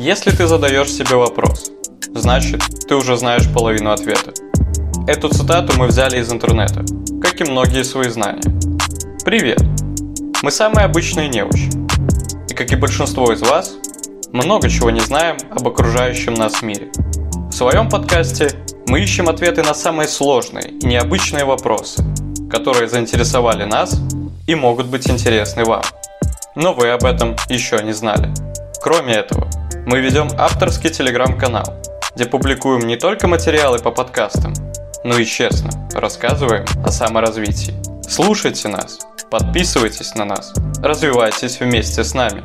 Если ты задаешь себе вопрос, значит, ты уже знаешь половину ответа. Эту цитату мы взяли из интернета, как и многие свои знания. Привет! Мы самые обычные неучи. И как и большинство из вас, много чего не знаем об окружающем нас мире. В своем подкасте мы ищем ответы на самые сложные и необычные вопросы, которые заинтересовали нас и могут быть интересны вам. Но вы об этом еще не знали. Кроме этого, мы ведем авторский телеграм-канал, где публикуем не только материалы по подкастам, но и честно рассказываем о саморазвитии. Слушайте нас, подписывайтесь на нас, развивайтесь вместе с нами.